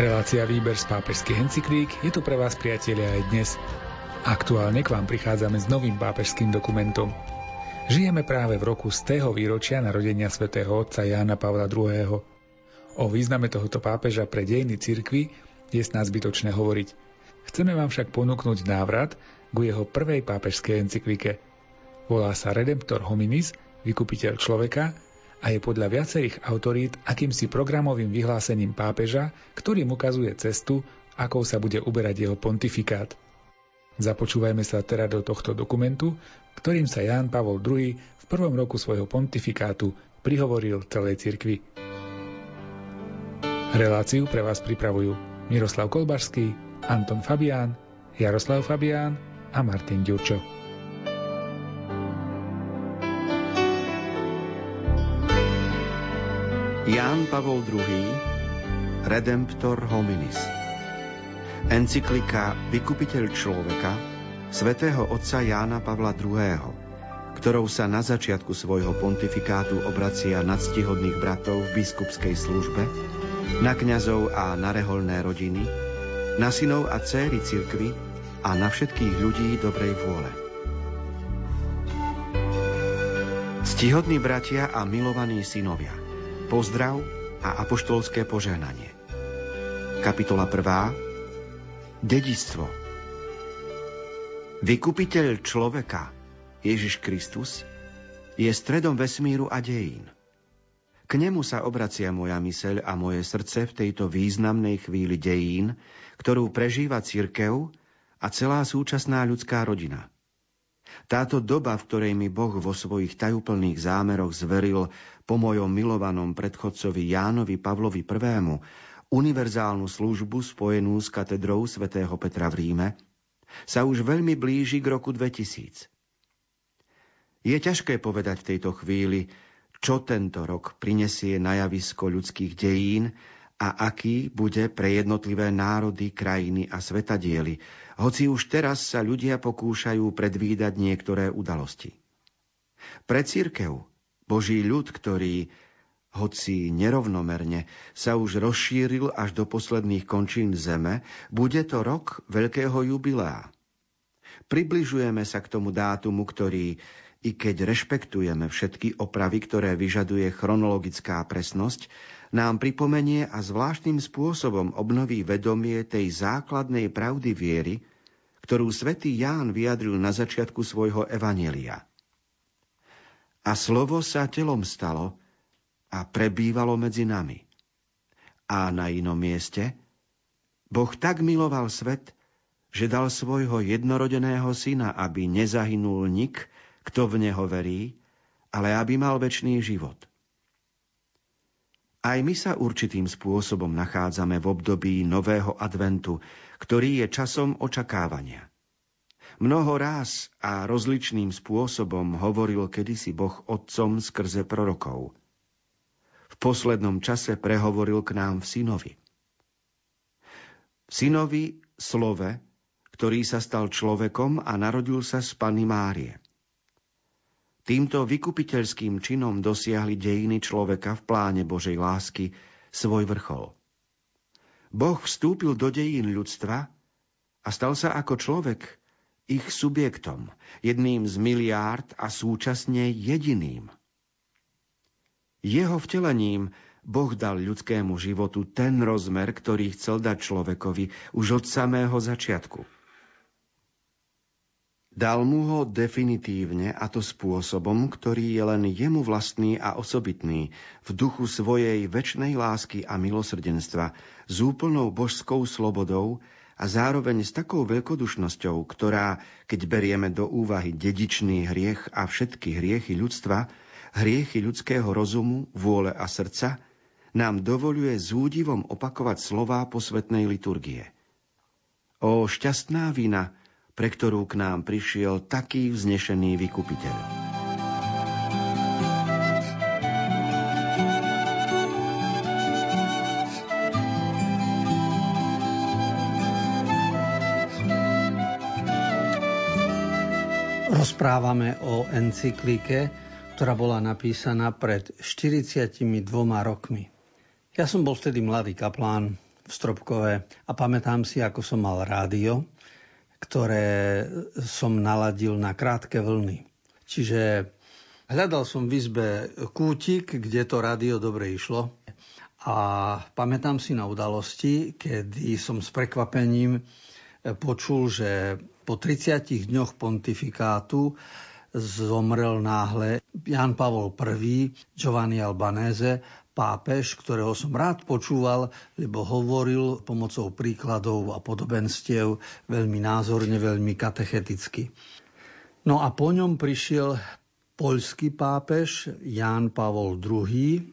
Relácia Výber z pápežských encyklík je tu pre vás, priatelia, aj dnes. Aktuálne k vám prichádzame s novým pápežským dokumentom. Žijeme práve v roku z tého výročia narodenia svätého otca Jána Pavla II. O význame tohoto pápeža pre dejiny cirkvy je snáď zbytočné hovoriť. Chceme vám však ponúknuť návrat ku jeho prvej pápežskej encyklike. Volá sa Redemptor hominis, vykupiteľ človeka a je podľa viacerých autorít akýmsi programovým vyhlásením pápeža, ktorým ukazuje cestu, akou sa bude uberať jeho pontifikát. Započúvajme sa teda do tohto dokumentu, ktorým sa Ján Pavol II v prvom roku svojho pontifikátu prihovoril celej cirkvi. Reláciu pre vás pripravujú Miroslav Kolbašský, Anton Fabián, Jaroslav Fabián a Martin Ďurčo. Ján Pavol II. Redemptor hominis Encyklika Vykupiteľ človeka svätého otca Jána Pavla II., ktorou sa na začiatku svojho pontifikátu obracia na ctihodných bratov v biskupskej službe, na kňazov a na reholné rodiny, na synov a céry cirkvy a na všetkých ľudí dobrej vôle. Ctihodní bratia a milovaní synovia – Pozdrav a apoštolské požehnanie. Kapitola 1. Dedistvo Vykupiteľ človeka, Ježiš Kristus, je stredom vesmíru a dejín. K nemu sa obracia moja myseľ a moje srdce v tejto významnej chvíli dejín, ktorú prežíva cirkev a celá súčasná ľudská rodina – táto doba, v ktorej mi Boh vo svojich tajúplných zámeroch zveril po mojom milovanom predchodcovi Jánovi Pavlovi I. univerzálnu službu spojenú s katedrou svätého Petra v Ríme, sa už veľmi blíži k roku 2000. Je ťažké povedať v tejto chvíli, čo tento rok prinesie na javisko ľudských dejín a aký bude pre jednotlivé národy, krajiny a svetadiely, hoci už teraz sa ľudia pokúšajú predvídať niektoré udalosti. Pre církev Boží ľud, ktorý, hoci nerovnomerne, sa už rozšíril až do posledných končín zeme, bude to rok veľkého jubilea. Približujeme sa k tomu dátumu, ktorý, i keď rešpektujeme všetky opravy, ktoré vyžaduje chronologická presnosť, nám pripomenie a zvláštnym spôsobom obnoví vedomie tej základnej pravdy viery, ktorú svätý Ján vyjadril na začiatku svojho evanielia – a slovo sa telom stalo a prebývalo medzi nami. A na inom mieste Boh tak miloval svet, že dal svojho jednorodeného syna, aby nezahynul nik, kto v neho verí, ale aby mal väčší život. Aj my sa určitým spôsobom nachádzame v období nového adventu, ktorý je časom očakávania. Mnoho ráz a rozličným spôsobom hovoril kedysi Boh otcom skrze prorokov. V poslednom čase prehovoril k nám v synovi. V synovi slove, ktorý sa stal človekom a narodil sa z Pany Márie. Týmto vykupiteľským činom dosiahli dejiny človeka v pláne Božej lásky svoj vrchol. Boh vstúpil do dejín ľudstva a stal sa ako človek, ich subjektom, jedným z miliárd a súčasne jediným. Jeho vtelením Boh dal ľudskému životu ten rozmer, ktorý chcel dať človekovi už od samého začiatku. Dal mu ho definitívne a to spôsobom, ktorý je len jemu vlastný a osobitný, v duchu svojej väčšnej lásky a milosrdenstva, s úplnou božskou slobodou, a zároveň s takou veľkodušnosťou, ktorá, keď berieme do úvahy dedičný hriech a všetky hriechy ľudstva, hriechy ľudského rozumu, vôle a srdca, nám dovoluje s údivom opakovať slová posvetnej liturgie. O šťastná vina, pre ktorú k nám prišiel taký vznešený vykupiteľ. Rozprávame o encyklike, ktorá bola napísaná pred 42 rokmi. Ja som bol vtedy mladý kaplán v Stropkové a pamätám si, ako som mal rádio, ktoré som naladil na krátke vlny. Čiže hľadal som v izbe kútik, kde to rádio dobre išlo a pamätám si na udalosti, kedy som s prekvapením počul, že po 30 dňoch pontifikátu zomrel náhle Jan Pavol I, Giovanni Albanese, pápež, ktorého som rád počúval, lebo hovoril pomocou príkladov a podobenstiev veľmi názorne, veľmi katecheticky. No a po ňom prišiel poľský pápež Ján Pavol II.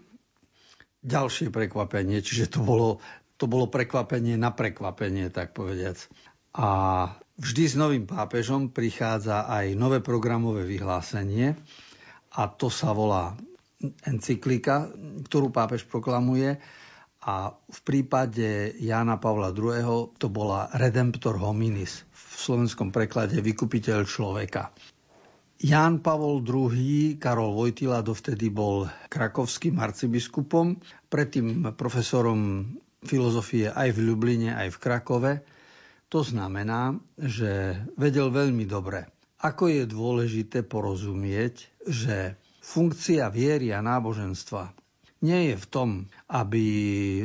Ďalšie prekvapenie, čiže to bolo, to bolo prekvapenie na prekvapenie, tak povediac. A vždy s novým pápežom prichádza aj nové programové vyhlásenie a to sa volá encyklika, ktorú pápež proklamuje a v prípade Jána Pavla II. to bola Redemptor hominis, v slovenskom preklade vykupiteľ človeka. Ján Pavol II, Karol Vojtila dovtedy bol krakovským arcibiskupom, predtým profesorom filozofie aj v Ljubline, aj v Krakove. To znamená, že vedel veľmi dobre, ako je dôležité porozumieť, že Funkcia viery a náboženstva nie je v tom, aby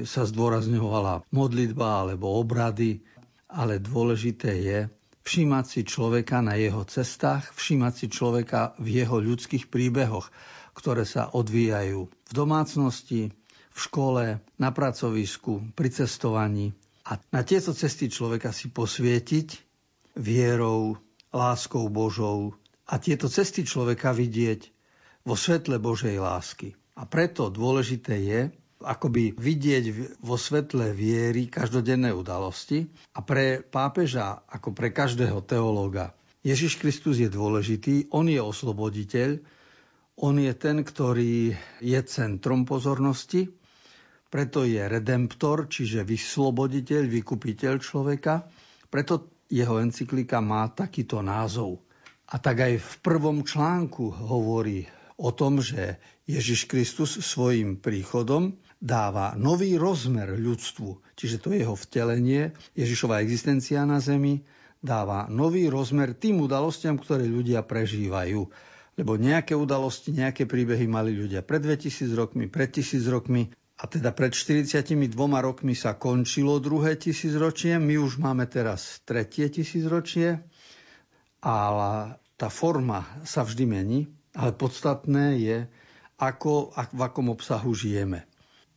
sa zdôrazňovala modlitba alebo obrady, ale dôležité je všímať si človeka na jeho cestách, všímať si človeka v jeho ľudských príbehoch, ktoré sa odvíjajú v domácnosti, v škole, na pracovisku, pri cestovaní. A na tieto cesty človeka si posvietiť vierou, láskou Božou a tieto cesty človeka vidieť vo svetle Božej lásky. A preto dôležité je, akoby vidieť vo svetle viery každodenné udalosti a pre pápeža, ako pre každého teológa, Ježiš Kristus je dôležitý, on je osloboditeľ, on je ten, ktorý je centrom pozornosti, preto je redemptor, čiže vysloboditeľ, vykupiteľ človeka, preto jeho encyklika má takýto názov. A tak aj v prvom článku hovorí o tom, že Ježiš Kristus svojim príchodom dáva nový rozmer ľudstvu, čiže to jeho vtelenie, Ježišova existencia na zemi, dáva nový rozmer tým udalostiam, ktoré ľudia prežívajú. Lebo nejaké udalosti, nejaké príbehy mali ľudia pred 2000 rokmi, pred 1000 rokmi a teda pred 42 rokmi sa končilo druhé tisícročie, my už máme teraz tretie tisícročie a tá forma sa vždy mení ale podstatné je, ako, v akom obsahu žijeme.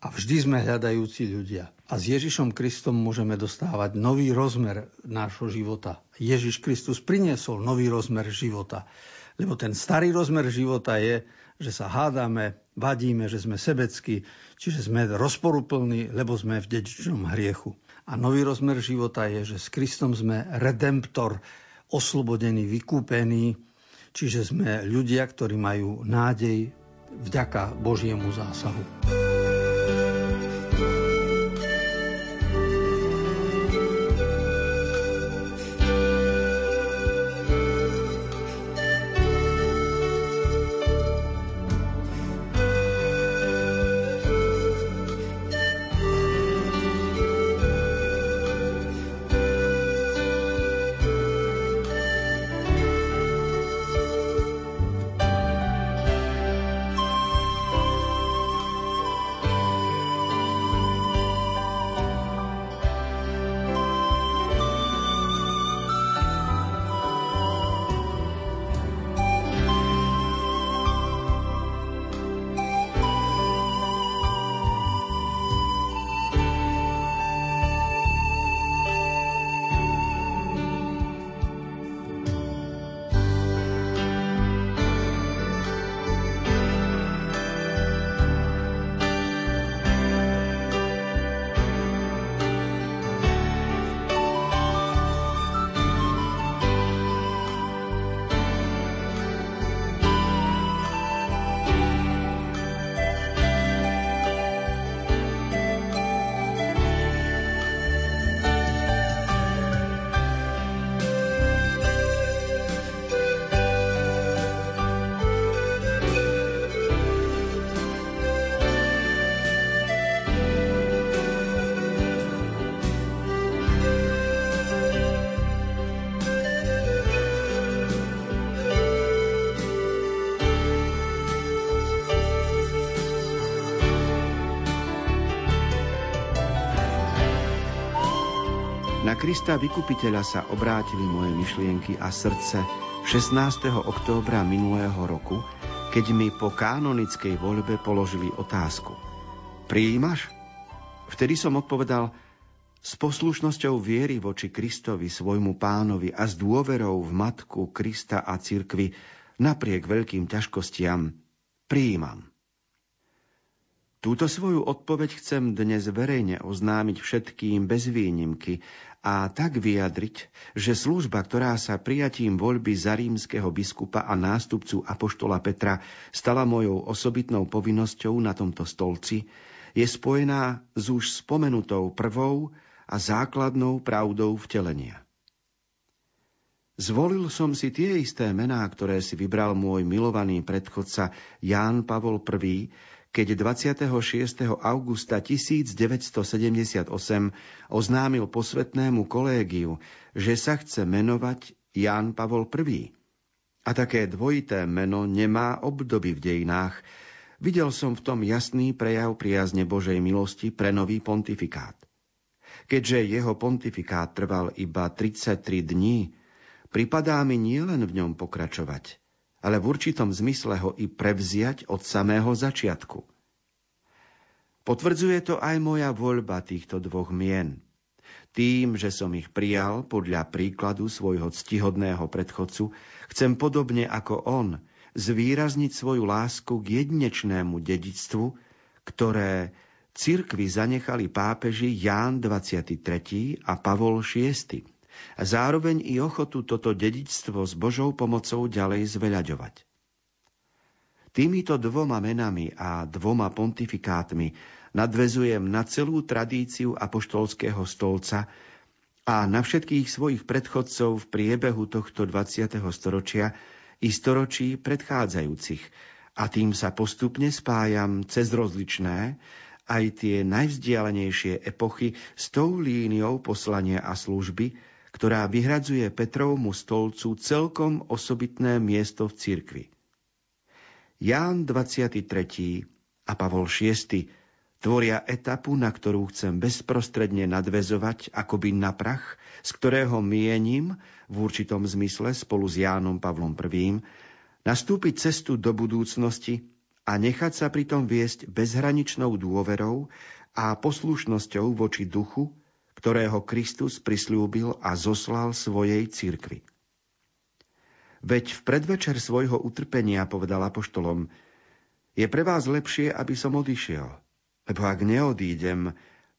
A vždy sme hľadajúci ľudia. A s Ježišom Kristom môžeme dostávať nový rozmer nášho života. Ježiš Kristus priniesol nový rozmer života. Lebo ten starý rozmer života je, že sa hádame, vadíme, že sme sebeckí, čiže sme rozporuplní, lebo sme v dedičnom hriechu. A nový rozmer života je, že s Kristom sme redemptor, oslobodení, vykúpení, Čiže sme ľudia, ktorí majú nádej vďaka Božiemu zásahu. Krista vykupiteľa sa obrátili moje myšlienky a srdce 16. októbra minulého roku, keď mi po kanonickej voľbe položili otázku. Prijímaš? Vtedy som odpovedal s poslušnosťou viery voči Kristovi, svojmu pánovi a s dôverou v Matku Krista a cirkvi napriek veľkým ťažkostiam prijímam. Túto svoju odpoveď chcem dnes verejne oznámiť všetkým bez výnimky a tak vyjadriť, že služba, ktorá sa prijatím voľby za rímskeho biskupa a nástupcu Apoštola Petra stala mojou osobitnou povinnosťou na tomto stolci, je spojená s už spomenutou prvou a základnou pravdou vtelenia. Zvolil som si tie isté mená, ktoré si vybral môj milovaný predchodca Ján Pavol I, keď 26. augusta 1978 oznámil posvetnému kolégiu, že sa chce menovať Ján Pavol I. A také dvojité meno nemá obdoby v dejinách. Videl som v tom jasný prejav priazne Božej milosti pre nový pontifikát. Keďže jeho pontifikát trval iba 33 dní, pripadá mi nielen v ňom pokračovať, ale v určitom zmysle ho i prevziať od samého začiatku. Potvrdzuje to aj moja voľba týchto dvoch mien. Tým, že som ich prijal podľa príkladu svojho ctihodného predchodcu, chcem podobne ako on zvýrazniť svoju lásku k jedinečnému dedictvu, ktoré cirkvi zanechali pápeži Ján 23. a Pavol VI a zároveň i ochotu toto dedičstvo s Božou pomocou ďalej zveľaďovať. Týmito dvoma menami a dvoma pontifikátmi nadvezujem na celú tradíciu apoštolského stolca a na všetkých svojich predchodcov v priebehu tohto 20. storočia i storočí predchádzajúcich a tým sa postupne spájam cez rozličné, aj tie najvzdialenejšie epochy s tou líniou poslania a služby, ktorá vyhradzuje Petrovmu stolcu celkom osobitné miesto v cirkvi. Ján 23. a Pavol VI. tvoria etapu, na ktorú chcem bezprostredne nadvezovať akoby na prach, z ktorého mienim v určitom zmysle spolu s Jánom Pavlom I. nastúpiť cestu do budúcnosti a nechať sa pritom viesť bezhraničnou dôverou a poslušnosťou voči duchu, ktorého Kristus prislúbil a zoslal svojej cirkvi. Veď v predvečer svojho utrpenia povedal apoštolom, je pre vás lepšie, aby som odišiel, lebo ak neodídem,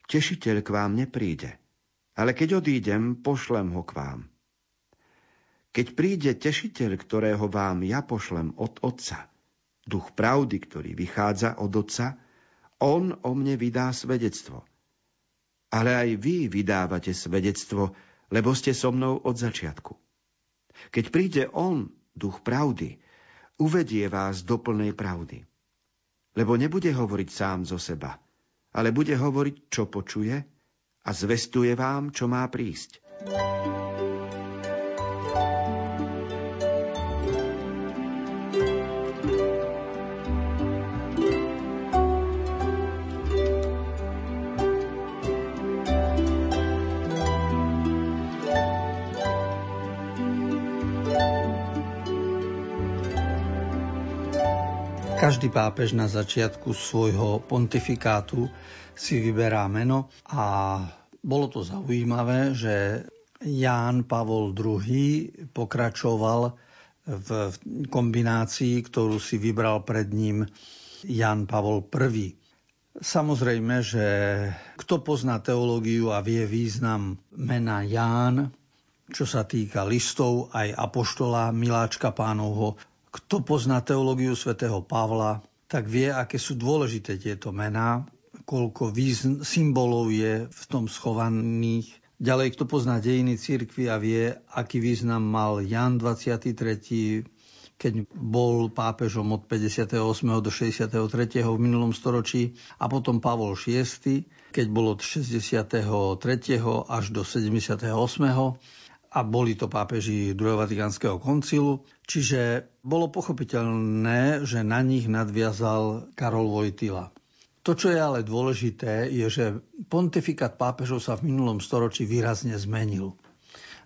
tešiteľ k vám nepríde. Ale keď odídem, pošlem ho k vám. Keď príde tešiteľ, ktorého vám ja pošlem od Otca, duch pravdy, ktorý vychádza od Otca, on o mne vydá svedectvo – ale aj vy vydávate svedectvo, lebo ste so mnou od začiatku. Keď príde On, duch pravdy, uvedie vás do plnej pravdy. Lebo nebude hovoriť sám zo seba, ale bude hovoriť, čo počuje a zvestuje vám, čo má prísť. Každý pápež na začiatku svojho pontifikátu si vyberá meno a bolo to zaujímavé, že Ján Pavol II pokračoval v kombinácii, ktorú si vybral pred ním Jan Pavol I. Samozrejme, že kto pozná teológiu a vie význam mena Ján, čo sa týka listov aj apoštola Miláčka pánovho, kto pozná teológiu svätého Pavla, tak vie, aké sú dôležité tieto mená, koľko význ- symbolov je v tom schovaných. Ďalej, kto pozná dejiny cirkvi a vie, aký význam mal Jan 23., keď bol pápežom od 58. do 63. v minulom storočí a potom Pavol VI, keď bol od 63. až do 78 a boli to pápeži druhého Vatikánskeho koncilu, čiže bolo pochopiteľné, že na nich nadviazal Karol Vojtila. To, čo je ale dôležité, je, že pontifikát pápežov sa v minulom storočí výrazne zmenil.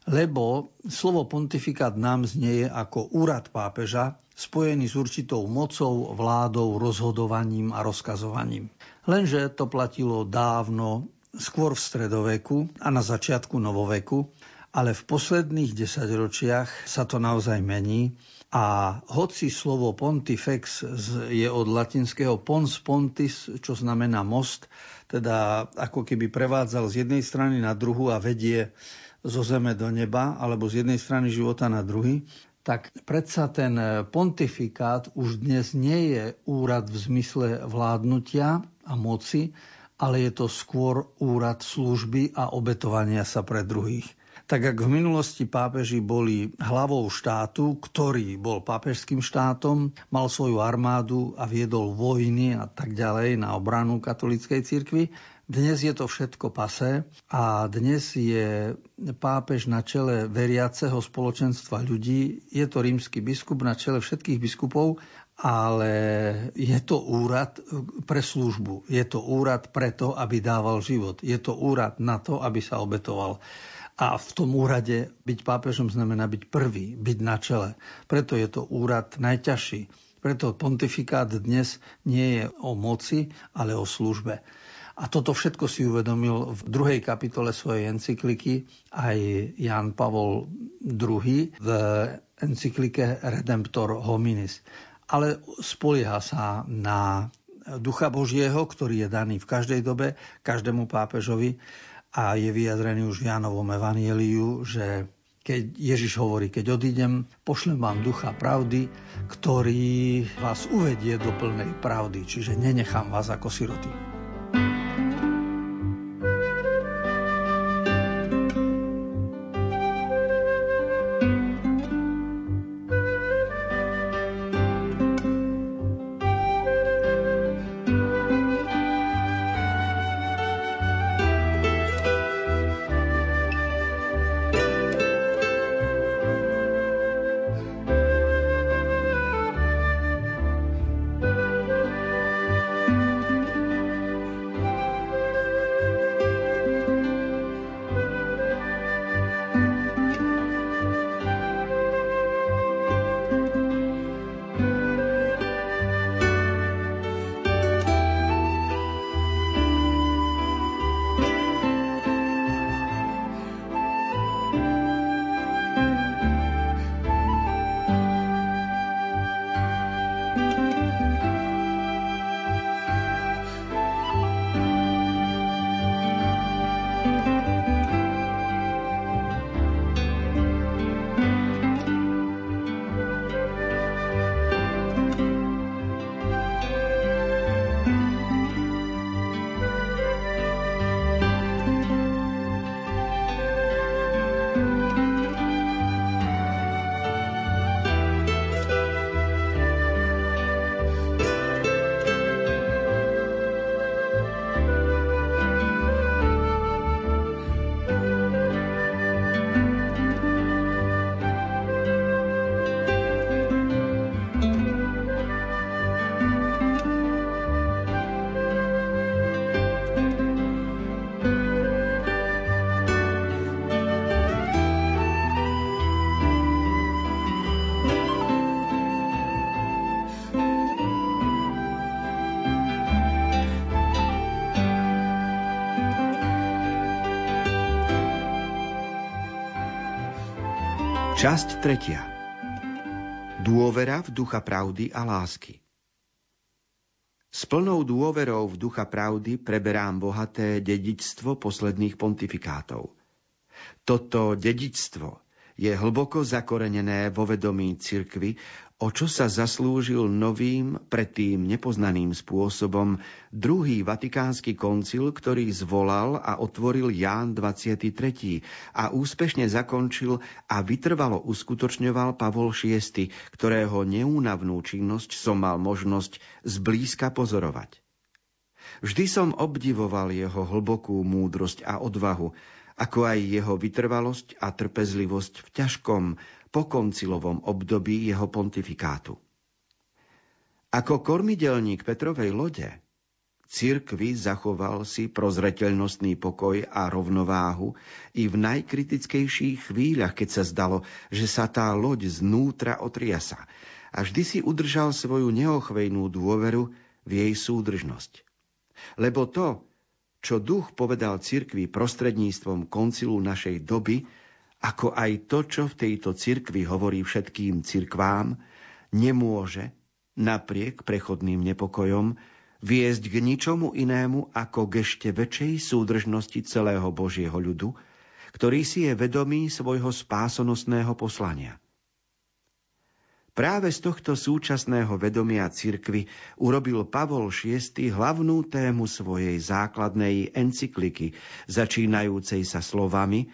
Lebo slovo pontifikát nám znieje ako úrad pápeža, spojený s určitou mocou, vládou, rozhodovaním a rozkazovaním. Lenže to platilo dávno, skôr v stredoveku a na začiatku novoveku, ale v posledných desaťročiach sa to naozaj mení a hoci slovo pontifex je od latinského pons pontis, čo znamená most, teda ako keby prevádzal z jednej strany na druhu a vedie zo zeme do neba, alebo z jednej strany života na druhý, tak predsa ten pontifikát už dnes nie je úrad v zmysle vládnutia a moci, ale je to skôr úrad služby a obetovania sa pre druhých. Tak ak v minulosti pápeži boli hlavou štátu, ktorý bol pápežským štátom, mal svoju armádu a viedol vojny a tak ďalej na obranu katolíckej cirkvi, dnes je to všetko pasé a dnes je pápež na čele veriaceho spoločenstva ľudí. Je to rímsky biskup na čele všetkých biskupov, ale je to úrad pre službu. Je to úrad preto, aby dával život. Je to úrad na to, aby sa obetoval. A v tom úrade byť pápežom znamená byť prvý, byť na čele. Preto je to úrad najťažší. Preto pontifikát dnes nie je o moci, ale o službe. A toto všetko si uvedomil v druhej kapitole svojej encykliky aj Jan Pavol II v encyklike Redemptor hominis. Ale spolieha sa na Ducha Božieho, ktorý je daný v každej dobe, každému pápežovi a je vyjadrený už v Jánovom evanieliu, že keď Ježiš hovorí, keď odídem, pošlem vám ducha pravdy, ktorý vás uvedie do plnej pravdy, čiže nenechám vás ako siroty. Časť tretia. Dôvera v ducha pravdy a lásky. S plnou dôverou v ducha pravdy preberám bohaté dedičstvo posledných pontifikátov. Toto dedičstvo je hlboko zakorenené vo vedomí cirkvy o čo sa zaslúžil novým, predtým nepoznaným spôsobom druhý vatikánsky koncil, ktorý zvolal a otvoril Ján 23. a úspešne zakončil a vytrvalo uskutočňoval Pavol VI, ktorého neúnavnú činnosť som mal možnosť zblízka pozorovať. Vždy som obdivoval jeho hlbokú múdrosť a odvahu, ako aj jeho vytrvalosť a trpezlivosť v ťažkom, po koncilovom období jeho pontifikátu. Ako kormidelník Petrovej lode, cirkvi zachoval si prozreteľnostný pokoj a rovnováhu i v najkritickejších chvíľach, keď sa zdalo, že sa tá loď znútra otriasa a vždy si udržal svoju neochvejnú dôveru v jej súdržnosť. Lebo to, čo duch povedal cirkvi prostredníctvom koncilu našej doby, ako aj to, čo v tejto cirkvi hovorí všetkým cirkvám, nemôže, napriek prechodným nepokojom, viesť k ničomu inému ako k ešte väčšej súdržnosti celého Božieho ľudu, ktorý si je vedomý svojho spásonosného poslania. Práve z tohto súčasného vedomia cirkvy urobil Pavol VI hlavnú tému svojej základnej encykliky, začínajúcej sa slovami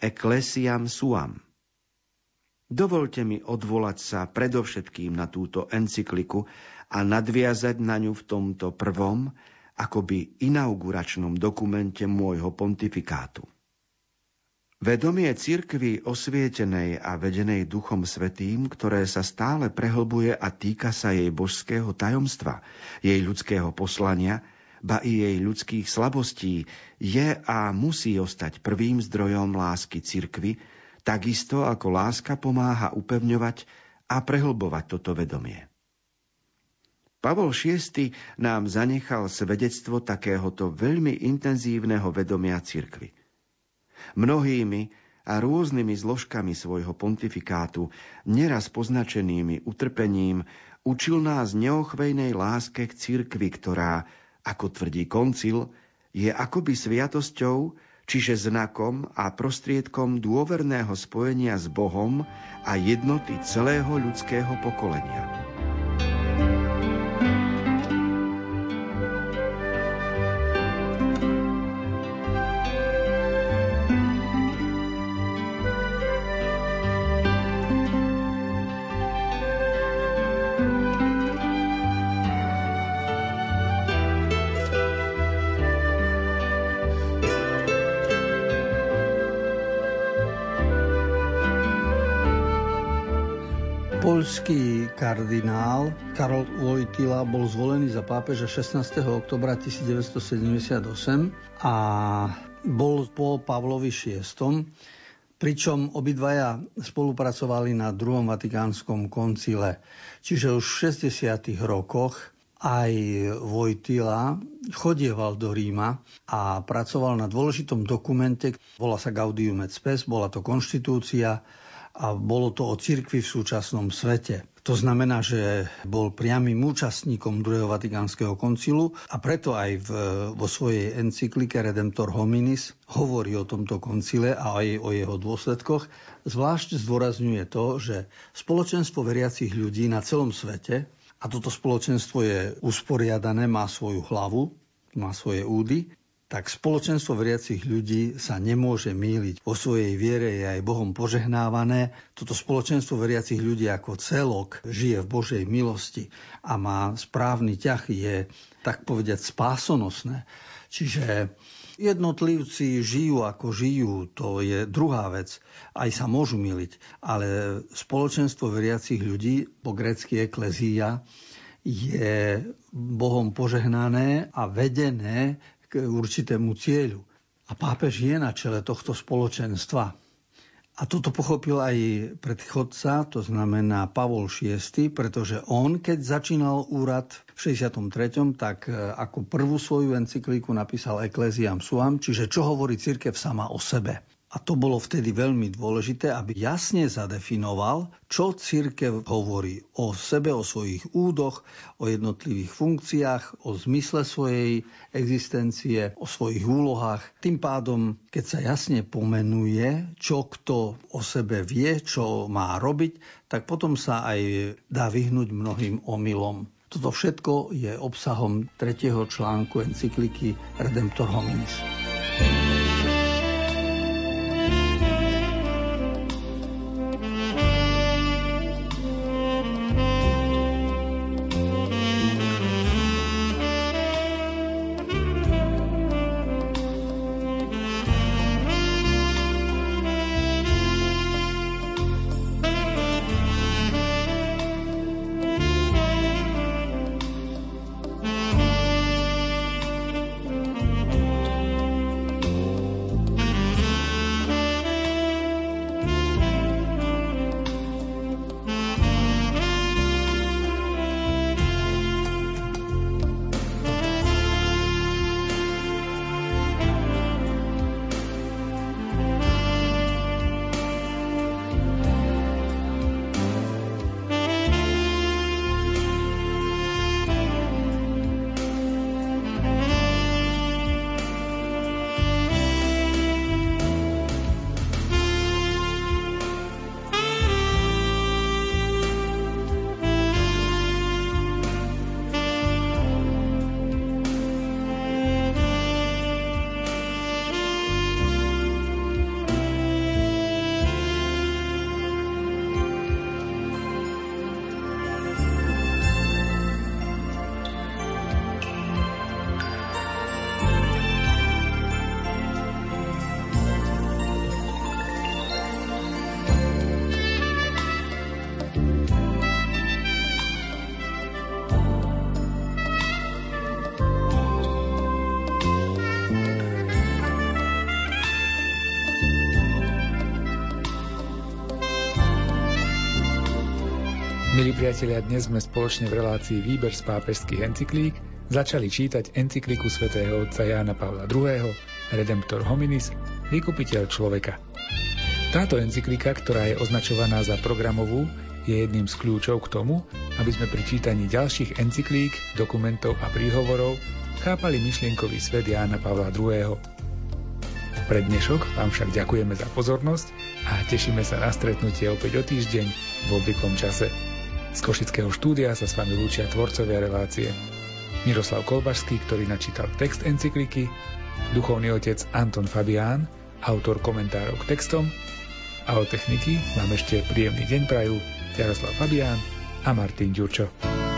Ecclesiam suam. Dovolte mi odvolať sa predovšetkým na túto encykliku a nadviazať na ňu v tomto prvom, akoby inauguračnom dokumente môjho pontifikátu. Vedomie cirkvy osvietenej a vedenej Duchom Svetým, ktoré sa stále prehlbuje a týka sa jej božského tajomstva, jej ľudského poslania, ba i jej ľudských slabostí, je a musí ostať prvým zdrojom lásky cirkvy, takisto ako láska pomáha upevňovať a prehlbovať toto vedomie. Pavol VI nám zanechal svedectvo takéhoto veľmi intenzívneho vedomia cirkvy. Mnohými a rôznymi zložkami svojho pontifikátu, neraz poznačenými utrpením, učil nás neochvejnej láske k cirkvi, ktorá, ako tvrdí koncil, je akoby sviatosťou, čiže znakom a prostriedkom dôverného spojenia s Bohom a jednoty celého ľudského pokolenia. Poľský kardinál Karol Wojtyla bol zvolený za pápeža 16. oktobra 1978 a bol po Pavlovi VI. Pričom obidvaja spolupracovali na druhom vatikánskom koncile. Čiže už v 60. rokoch aj Vojtila chodieval do Ríma a pracoval na dôležitom dokumente, volá sa Gaudium et Spes, bola to konštitúcia, a bolo to o cirkvi v súčasnom svete. To znamená, že bol priamým účastníkom druhého vatikánskeho koncilu a preto aj v, vo svojej encyklike Redemptor hominis hovorí o tomto koncile a aj o jeho dôsledkoch. Zvlášť zdôrazňuje to, že spoločenstvo veriacich ľudí na celom svete, a toto spoločenstvo je usporiadané, má svoju hlavu, má svoje údy, tak spoločenstvo veriacich ľudí sa nemôže míliť. Vo svojej viere je aj Bohom požehnávané. Toto spoločenstvo veriacich ľudí ako celok žije v Božej milosti a má správny ťah, je tak povedať spásonosné. Čiže jednotlivci žijú ako žijú, to je druhá vec. Aj sa môžu miliť. Ale spoločenstvo veriacich ľudí, po grecky eklezia, je Bohom požehnané a vedené k určitému cieľu. A pápež je na čele tohto spoločenstva. A toto pochopil aj predchodca, to znamená Pavol VI, pretože on, keď začínal úrad v 63., tak e, ako prvú svoju encykliku napísal Ecclesiam Suam, čiže čo hovorí církev sama o sebe. A to bolo vtedy veľmi dôležité, aby jasne zadefinoval, čo církev hovorí o sebe, o svojich údoch, o jednotlivých funkciách, o zmysle svojej existencie, o svojich úlohách. Tým pádom, keď sa jasne pomenuje, čo kto o sebe vie, čo má robiť, tak potom sa aj dá vyhnúť mnohým omylom. Toto všetko je obsahom tretieho článku encykliky Redemptor Hominis. Milí priatelia, dnes sme spoločne v relácii Výber z pápežských encyklík začali čítať encykliku svätého otca Jána Pavla II. Redemptor hominis, vykupiteľ človeka. Táto encyklika, ktorá je označovaná za programovú, je jedným z kľúčov k tomu, aby sme pri čítaní ďalších encyklík, dokumentov a príhovorov chápali myšlienkový svet Jána Pavla II. Pre dnešok vám však ďakujeme za pozornosť a tešíme sa na stretnutie opäť o týždeň v obvyklom čase. Z Košického štúdia sa s vami lúčia tvorcovia relácie. Miroslav Kolbašský, ktorý načítal text encykliky, duchovný otec Anton Fabián, autor komentárov k textom a o techniky vám ešte príjemný deň prajú Jaroslav Fabián a Martin Ďurčo.